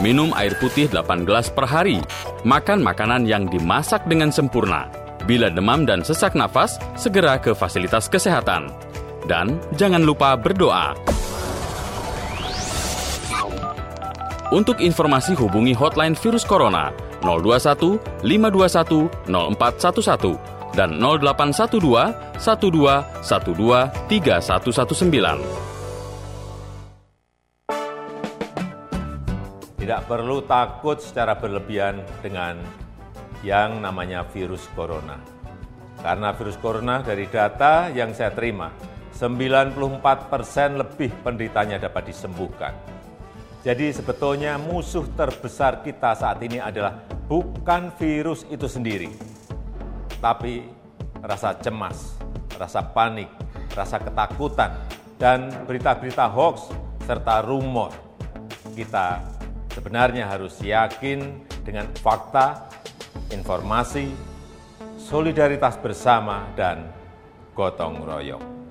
Minum air putih 8 gelas per hari, makan makanan yang dimasak dengan sempurna. Bila demam dan sesak nafas, segera ke fasilitas kesehatan. Dan jangan lupa berdoa. Untuk informasi hubungi hotline virus corona 021 521 0411 dan 0812 12 12 3119. Tidak perlu takut secara berlebihan dengan yang namanya virus corona. Karena virus corona dari data yang saya terima, 94 persen lebih penderitanya dapat disembuhkan jadi sebetulnya musuh terbesar kita saat ini adalah bukan virus itu sendiri, tapi rasa cemas, rasa panik, rasa ketakutan, dan berita-berita hoax serta rumor. Kita sebenarnya harus yakin dengan fakta, informasi, solidaritas bersama, dan gotong royong.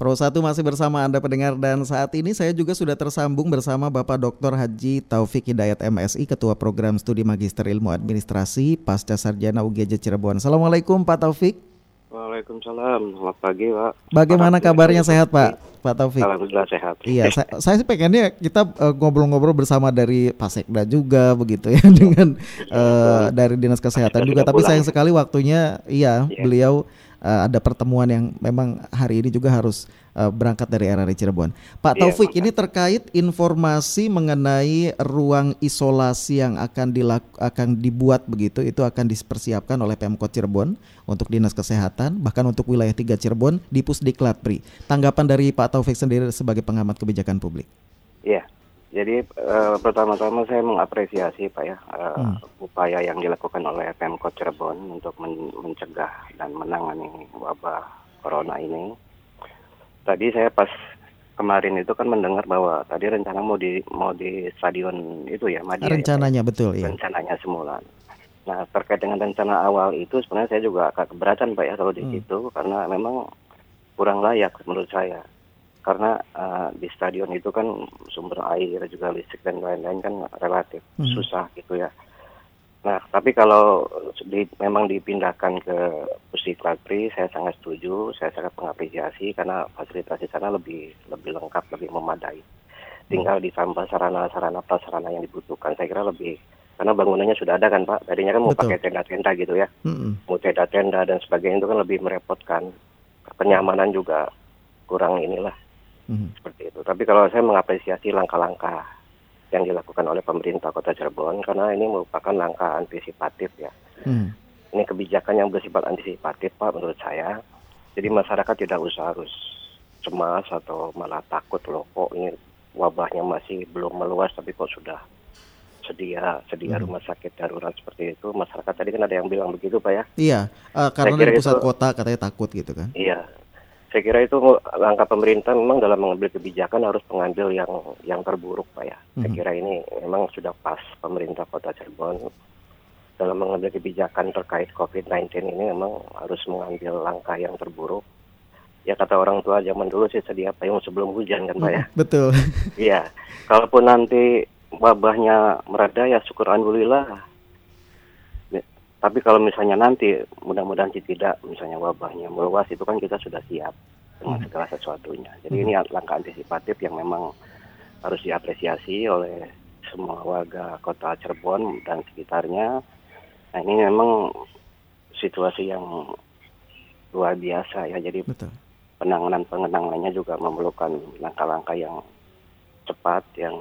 Pro 1 masih bersama Anda pendengar dan saat ini saya juga sudah tersambung bersama Bapak Dr. Haji Taufik Hidayat MSI Ketua Program Studi Magister Ilmu Administrasi Pasca Sarjana UGJ Cirebon. Assalamualaikum Pak Taufik. Waalaikumsalam. Selamat pagi Pak. Bagaimana kabarnya sehat Pak? Pak Taufik. Alhamdulillah sehat. Iya, [laughs] saya, saya sih pengennya kita ngobrol ngobrol-ngobrol bersama dari Pak Sekda juga begitu ya [laughs] dengan uh, dari Dinas Kesehatan juga. Tapi sayang sekali waktunya, iya, ya. beliau uh, ada pertemuan yang memang hari ini juga harus uh, berangkat dari RRI Cirebon. Pak yeah, Taufik, ini terkait informasi mengenai ruang isolasi yang akan dilaku, akan dibuat begitu, itu akan dipersiapkan oleh Pemkot Cirebon untuk Dinas Kesehatan, bahkan untuk wilayah tiga Cirebon di Pusdiklat Pri. Tanggapan dari Pak Taufik sendiri sebagai pengamat kebijakan publik. Iya. Yeah. Jadi uh, pertama-tama saya mengapresiasi Pak ya uh, hmm. upaya yang dilakukan oleh Pemkot Cirebon untuk men mencegah dan menangani wabah corona ini. Tadi saya pas kemarin itu kan mendengar bahwa tadi rencana mau di mau di stadion itu ya Madia. Ya, rencananya ya, betul ya. Rencananya semula. Nah terkait dengan rencana awal itu sebenarnya saya juga agak keberatan Pak ya kalau di situ karena memang kurang layak menurut saya. Karena uh, di stadion itu kan sumber air juga listrik dan lain-lain kan relatif Hmm. susah gitu ya. Nah, tapi kalau di, memang dipindahkan ke Pusdiklatri, saya sangat setuju, saya sangat mengapresiasi karena fasilitas di sana lebih lebih lengkap, lebih memadai. Tinggal ditambah sarana-sarana prasarana yang dibutuhkan, saya kira lebih karena bangunannya sudah ada kan Pak. Tadinya kan mau Betul. pakai tenda-tenda gitu ya, Mm-mm. mau tenda-tenda dan sebagainya itu kan lebih merepotkan. Kenyamanan juga kurang inilah Mhm. seperti itu. Tapi kalau saya mengapresiasi langkah-langkah yang dilakukan oleh pemerintah Kota Cirebon karena ini merupakan langkah antisipatif ya. Mhm. Ini kebijakan yang bersifat antisipatif Pak menurut saya. Jadi masyarakat tidak usah harus cemas atau malah takut loh kok ini wabahnya masih belum meluas tapi kok sudah sedia sedia Hmm. rumah sakit darurat seperti itu. Masyarakat tadi kan ada yang bilang begitu Pak ya. Iya, eh, karena dari pusat itu- kota katanya takut gitu kan. Iya. Saya kira itu langkah pemerintah memang dalam mengambil kebijakan harus mengambil yang yang terburuk Pak ya. Saya Mhm. kira ini memang sudah pas pemerintah Kota Cirebon dalam mengambil kebijakan terkait COVID-19 ini memang harus mengambil langkah yang terburuk. Ya kata orang tua zaman dulu sih sedia payung sebelum hujan kan Pak ya. Betul. Iya. Kalaupun nanti wabahnya mereda ya syukur alhamdulillah. Tapi kalau misalnya nanti mudah-mudahan sih tidak misalnya wabahnya meluas itu kan kita sudah siap dengan segala sesuatunya. Jadi ini langkah antisipatif yang memang harus diapresiasi oleh semua warga kota Cirebon dan sekitarnya. Nah ini memang situasi yang luar biasa ya. Jadi Betul. penanganan pengenangannya juga memerlukan langkah-langkah yang cepat yang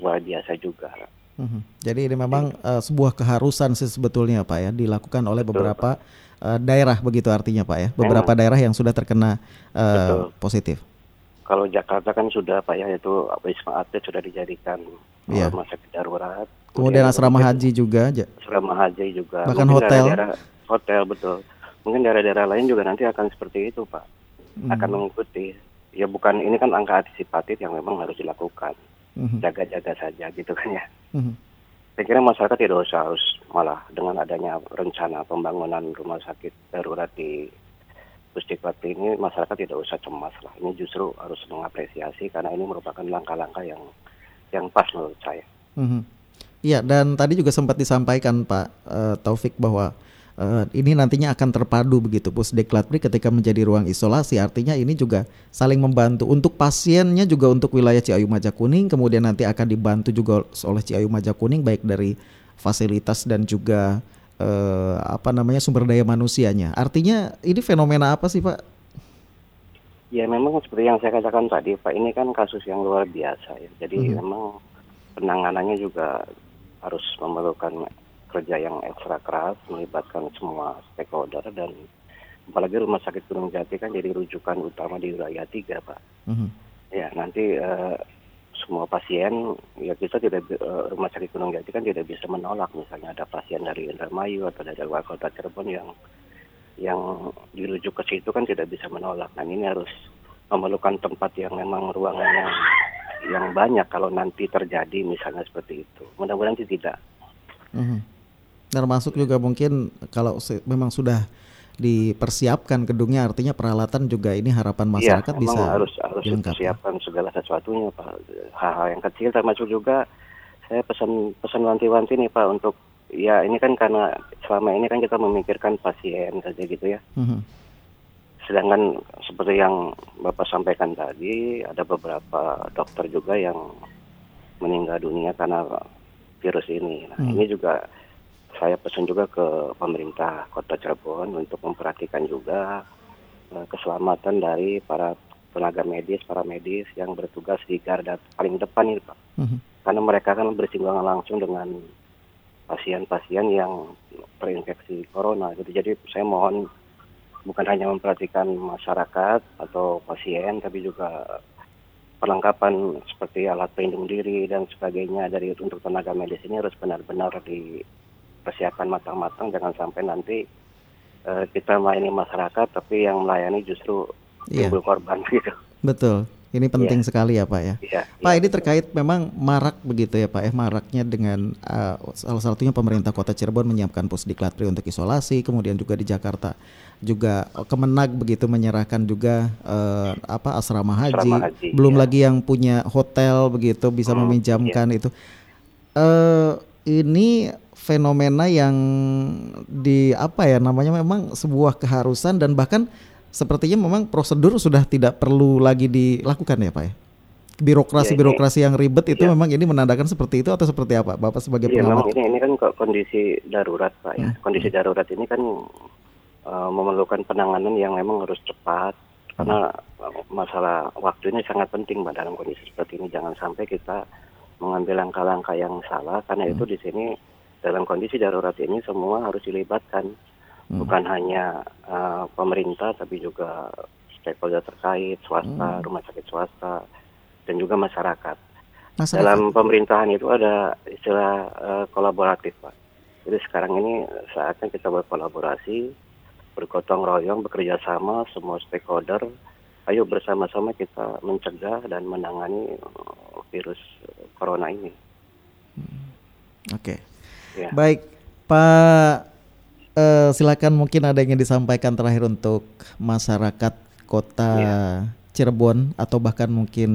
luar biasa juga. Mhm. Jadi ini memang eh, sebuah keharusan sih sebetulnya Pak ya dilakukan oleh beberapa eh, daerah begitu artinya Pak ya. Beberapa daerah yang sudah terkena Betul. positif. Kalau Jakarta kan sudah pak ya itu wisma atlet sudah dijadikan Iya. rumah sakit darurat. Kemudian asrama mungkin haji juga. Asrama haji juga. Bahkan Mungkin hotel. daerah-daerah- hotel betul. Mungkin daerah-daerah lain juga nanti akan seperti itu pak. Hmm. Akan mengikuti. Ya bukan ini kan angka antisipatif yang memang harus dilakukan. Mhm. Jaga-jaga saja gitu kan ya. Mhm. Saya kira masyarakat tidak usah harus malah dengan adanya rencana pembangunan rumah sakit darurat di Pusdiklatri ini masyarakat tidak usah cemas lah. Ini justru harus mengapresiasi karena ini merupakan langkah-langkah yang yang pas menurut saya. Mhm. Iya dan tadi juga sempat disampaikan Pak eh, Taufik bahwa eh, ini nantinya akan terpadu begitu Pusdeklatri ketika menjadi ruang isolasi artinya ini juga saling membantu untuk pasiennya juga untuk wilayah Ciayu Majakuning kemudian nanti akan dibantu juga oleh Ciayu Majakuning baik dari fasilitas dan juga eh, apa namanya sumber daya manusianya artinya ini fenomena apa sih Pak? Ya memang seperti yang saya katakan tadi Pak, ini kan kasus yang luar biasa ya. Jadi Mhm. memang penanganannya juga harus memerlukan kerja yang ekstra keras, melibatkan semua stakeholder dan apalagi Rumah Sakit Gunung Jati kan jadi rujukan utama di wilayah 3 Pak. Mhm. Ya nanti eh, semua pasien ya kita tidak eh, Rumah Sakit Gunung Jati kan tidak bisa menolak misalnya ada pasien dari Indramayu atau dari luar kota Cirebon yang yang dirujuk ke situ kan tidak bisa menolak. Nah ini harus memerlukan tempat yang memang ruangannya yang banyak kalau nanti terjadi misalnya seperti itu. Mudah-mudahan sih tidak. Mhm. Termasuk juga mungkin kalau memang sudah dipersiapkan gedungnya artinya peralatan juga ini harapan masyarakat Iya, bisa harus harus dilengkapi. dipersiapkan segala sesuatunya Pak. Hal-hal yang kecil termasuk juga saya pesan pesan wanti-wanti nih Pak untuk ya ini kan karena selama ini kan kita memikirkan pasien saja gitu ya. Mhm. Sedangkan seperti yang Bapak sampaikan tadi, ada beberapa dokter juga yang meninggal dunia karena virus ini. Nah, Hmm. ini juga saya pesan juga ke pemerintah Kota Cirebon untuk memperhatikan juga eh, keselamatan dari para tenaga medis, para medis yang bertugas di garda paling depan ini, Pak. Mhm. Karena mereka kan bersinggungan langsung dengan pasien-pasien yang terinfeksi corona gitu. Jadi saya mohon bukan hanya memperhatikan masyarakat atau pasien tapi juga perlengkapan seperti alat pelindung diri dan sebagainya dari untuk tenaga medis ini harus benar-benar dipersiapkan matang-matang jangan sampai nanti eh, kita melayani masyarakat tapi yang melayani justru Iya. timbul korban [laughs] gitu. Betul. Ini penting Iya. sekali ya Pak ya. Iya, Pak ini terkait memang marak begitu ya Pak ya maraknya dengan uh, salah satunya pemerintah Kota Cirebon menyiapkan pusdiklat Pri untuk isolasi, kemudian juga di Jakarta juga uh, Kemenag begitu menyerahkan juga uh, apa asrama haji, Asrama haji, belum ya. lagi yang punya hotel begitu bisa Hmm, meminjamkan itu. Eh ini fenomena yang di apa ya namanya memang sebuah keharusan dan bahkan sepertinya memang prosedur sudah tidak perlu lagi dilakukan ya Pak ya. Birokrasi-birokrasi yang ribet itu memang ini menandakan seperti itu atau seperti apa Bapak sebagai memang pengamat? ini ini kan kondisi darurat, Pak ya. Kondisi darurat ini kan uh, memerlukan penanganan yang memang harus cepat karena uh, masalah waktu ini sangat penting, Pak, dalam kondisi seperti ini. Jangan sampai kita mengambil langkah-langkah yang salah karena itu di sini dalam kondisi darurat ini semua harus dilibatkan. Bukan hanya uh, pemerintah tapi juga stakeholder terkait, swasta, rumah sakit swasta dan juga masyarakat. Masyarakat. Dalam pemerintahan itu ada istilah eh, kolaboratif, Pak. Jadi sekarang ini saatnya kita berkolaborasi, bergotong royong, bekerja sama semua stakeholder. Ayo bersama-sama kita mencegah dan menangani eh, virus corona ini. Oke. Ya. Baik, Pak eh, silakan mungkin ada yang ingin disampaikan terakhir untuk masyarakat kota Cirebon atau bahkan mungkin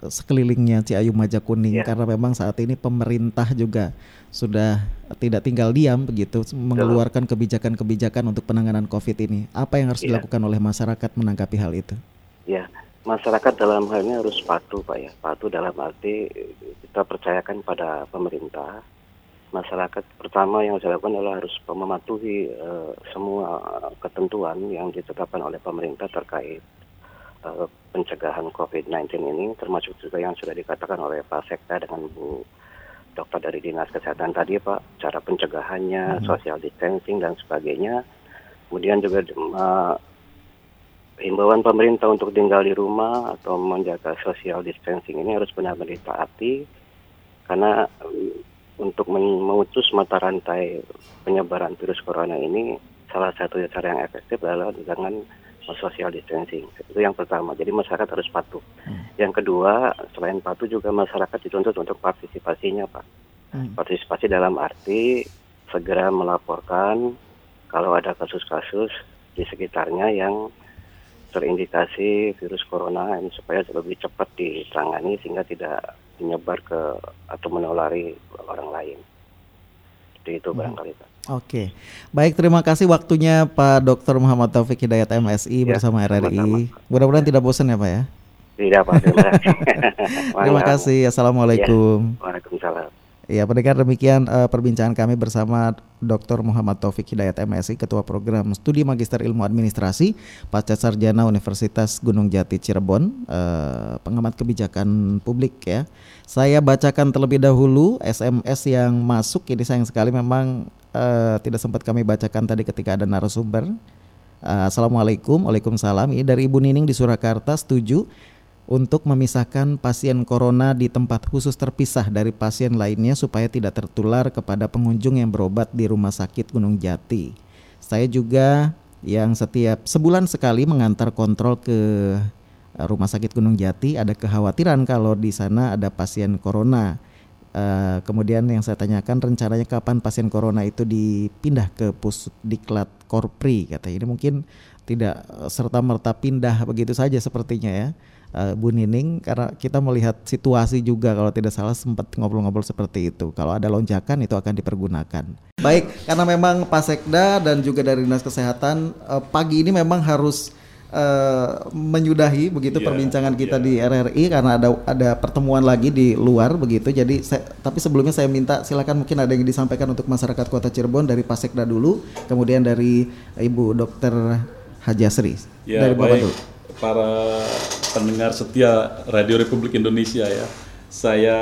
sekelilingnya Ciayu Majakuning karena memang saat ini pemerintah juga sudah tidak tinggal diam begitu mengeluarkan kebijakan-kebijakan untuk penanganan Covid ini. Apa yang harus Iya. dilakukan oleh masyarakat menanggapi hal itu? Ya, masyarakat dalam hal ini harus patuh, Pak ya. Patuh dalam arti kita percayakan pada pemerintah. Masyarakat pertama yang harus dilakukan adalah harus mematuhi eh, semua ketentuan yang ditetapkan oleh pemerintah terkait eh, pencegahan COVID-19 ini, termasuk juga yang sudah dikatakan oleh Pak Sekda dengan Bu Dokter dari Dinas Kesehatan tadi, Pak, cara pencegahannya, social distancing dan sebagainya. Kemudian juga eh, himbauan pemerintah untuk tinggal di rumah atau menjaga social distancing ini harus benar-benar ditaati karena untuk memutus mata rantai penyebaran virus corona ini salah satu cara yang efektif adalah dengan social distancing. Itu yang pertama. Jadi masyarakat harus patuh. Yang kedua selain patuh juga masyarakat dituntut untuk partisipasinya pak. Partisipasi dalam arti segera melaporkan kalau ada kasus-kasus di sekitarnya yang terindikasi virus corona ini supaya lebih cepat ditangani sehingga tidak menyebar ke atau menulari orang lain. Seperti itu barangkali Pak. Oke, baik terima kasih waktunya Pak Dr. Muhammad Taufik Hidayat MSI Ya, bersama RRI. Mudah-mudahan tidak bosan ya Pak ya. Tidak Pak, terima kasih. [laughs] Terima kasih. Assalamualaikum. Ya, Waalaikumsalam. Ya, pendengar demikian eh, perbincangan kami bersama Dr. Muhammad Taufik Hidayat MSI, Ketua Program Studi Magister Ilmu Administrasi, Pasca Sarjana Universitas Gunung Jati Cirebon, eh, pengamat kebijakan publik ya. Saya bacakan terlebih dahulu SMS yang masuk. Ini sayang sekali memang eh, tidak sempat kami bacakan tadi ketika ada narasumber. Eh, Assalamualaikum, Waalaikumsalam. Ini dari Ibu Nining di Surakarta setuju untuk memisahkan pasien corona di tempat khusus terpisah dari pasien lainnya supaya tidak tertular kepada pengunjung yang berobat di Rumah Sakit Gunung Jati. Saya juga yang setiap sebulan sekali mengantar kontrol ke eh, Rumah Sakit Gunung Jati ada kekhawatiran kalau di sana ada pasien corona. Eh, kemudian yang saya tanyakan rencananya kapan pasien corona itu dipindah ke Pusdiklat Korpri katanya ini mungkin tidak serta merta pindah begitu saja sepertinya ya eh, Bu Nining karena kita melihat situasi juga kalau tidak salah sempat ngobrol-ngobrol seperti itu kalau ada lonjakan itu akan dipergunakan baik karena memang Pak Sekda dan juga dari Dinas Kesehatan eh, pagi ini memang harus eh, menyudahi begitu Iya, perbincangan kita di RRI karena ada ada pertemuan lagi di luar begitu. Jadi saya, tapi sebelumnya saya minta silakan mungkin ada yang disampaikan untuk masyarakat Kota Cirebon dari Pak Sekda dulu, kemudian dari Ibu Dokter Hajasri. Ya, dari Bapak baik. dulu. Para pendengar setia Radio Republik Indonesia ya. Saya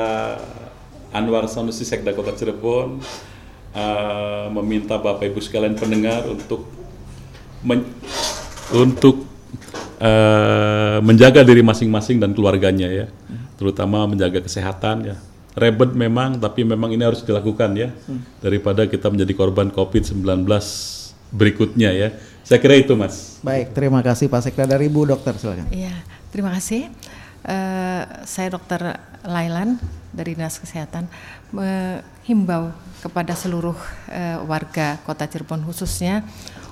Anwar Sanusi Sekda Kota Cirebon eh, meminta Bapak Ibu sekalian pendengar untuk men- untuk eh, menjaga diri masing-masing dan keluarganya ya. Terutama menjaga kesehatan ya. Rebet memang tapi memang ini harus dilakukan ya. Daripada kita menjadi korban Covid-19 berikutnya ya. Saya kira itu Mas. Baik, terima kasih Pak Sekda dari Ibu Dokter silakan. Iya, terima kasih. uh, saya Dokter Lailan dari Dinas Kesehatan menghimbau kepada seluruh uh, warga Kota Cirebon khususnya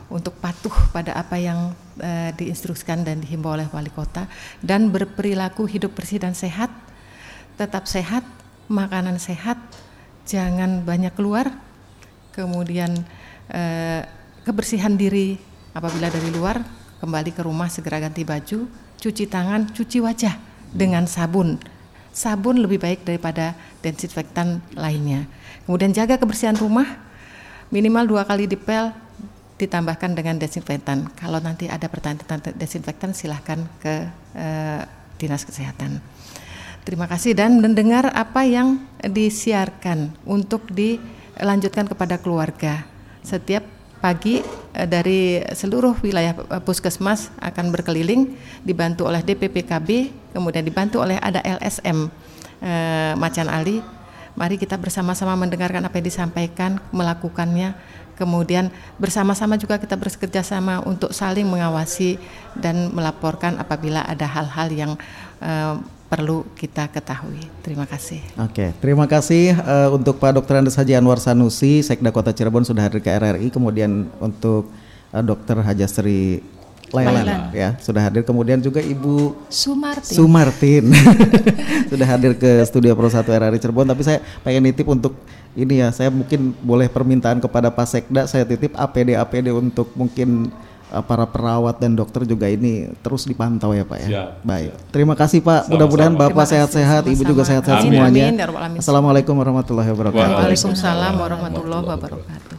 untuk patuh pada apa yang uh, diinstruksikan dan dihimbau oleh wali kota dan berperilaku hidup bersih dan sehat, tetap sehat, makanan sehat, jangan banyak keluar, kemudian kebersihan diri apabila dari luar kembali ke rumah segera ganti baju, cuci tangan, cuci wajah dengan sabun. Sabun lebih baik daripada desinfektan lainnya. Kemudian jaga kebersihan rumah, minimal dua kali dipel, ditambahkan dengan desinfektan. Kalau nanti ada pertanyaan tentang desinfektan silahkan ke uh, dinas kesehatan. Terima kasih dan mendengar apa yang disiarkan untuk dilanjutkan kepada keluarga. Setiap pagi uh, dari seluruh wilayah uh, puskesmas akan berkeliling dibantu oleh DPPKB, kemudian dibantu oleh ada LSM uh, Macan Ali. Mari kita bersama-sama mendengarkan apa yang disampaikan, melakukannya kemudian bersama-sama juga kita bekerja sama untuk saling mengawasi dan melaporkan apabila ada hal-hal yang perlu kita ketahui. Terima kasih. Oke, terima kasih uh, untuk Pak Dr. Andes Haji Anwar Sanusi, Sekda Kota Cirebon sudah hadir ke RRI. Kemudian untuk uh, Dr. Hajastri Lailan ya sudah hadir. Kemudian juga Ibu Sumartin. Sumartin [laughs] sudah hadir ke studio Pro 1 RRI Cirebon. Tapi saya pengen nitip untuk ini ya, saya mungkin boleh permintaan kepada Pak Sekda, saya titip APD APD untuk mungkin para perawat dan dokter juga ini terus dipantau ya Pak ya. Siap, Baik. Terima kasih Pak. Mudah-mudahan Bapak sehat-sehat, Ibu juga sehat-sehat semuanya. Amin, ya Rabbal alamin. Assalamualaikum warahmatullahi wabarakatuh. Waalaikumsalam warahmatullahi wabarakatuh.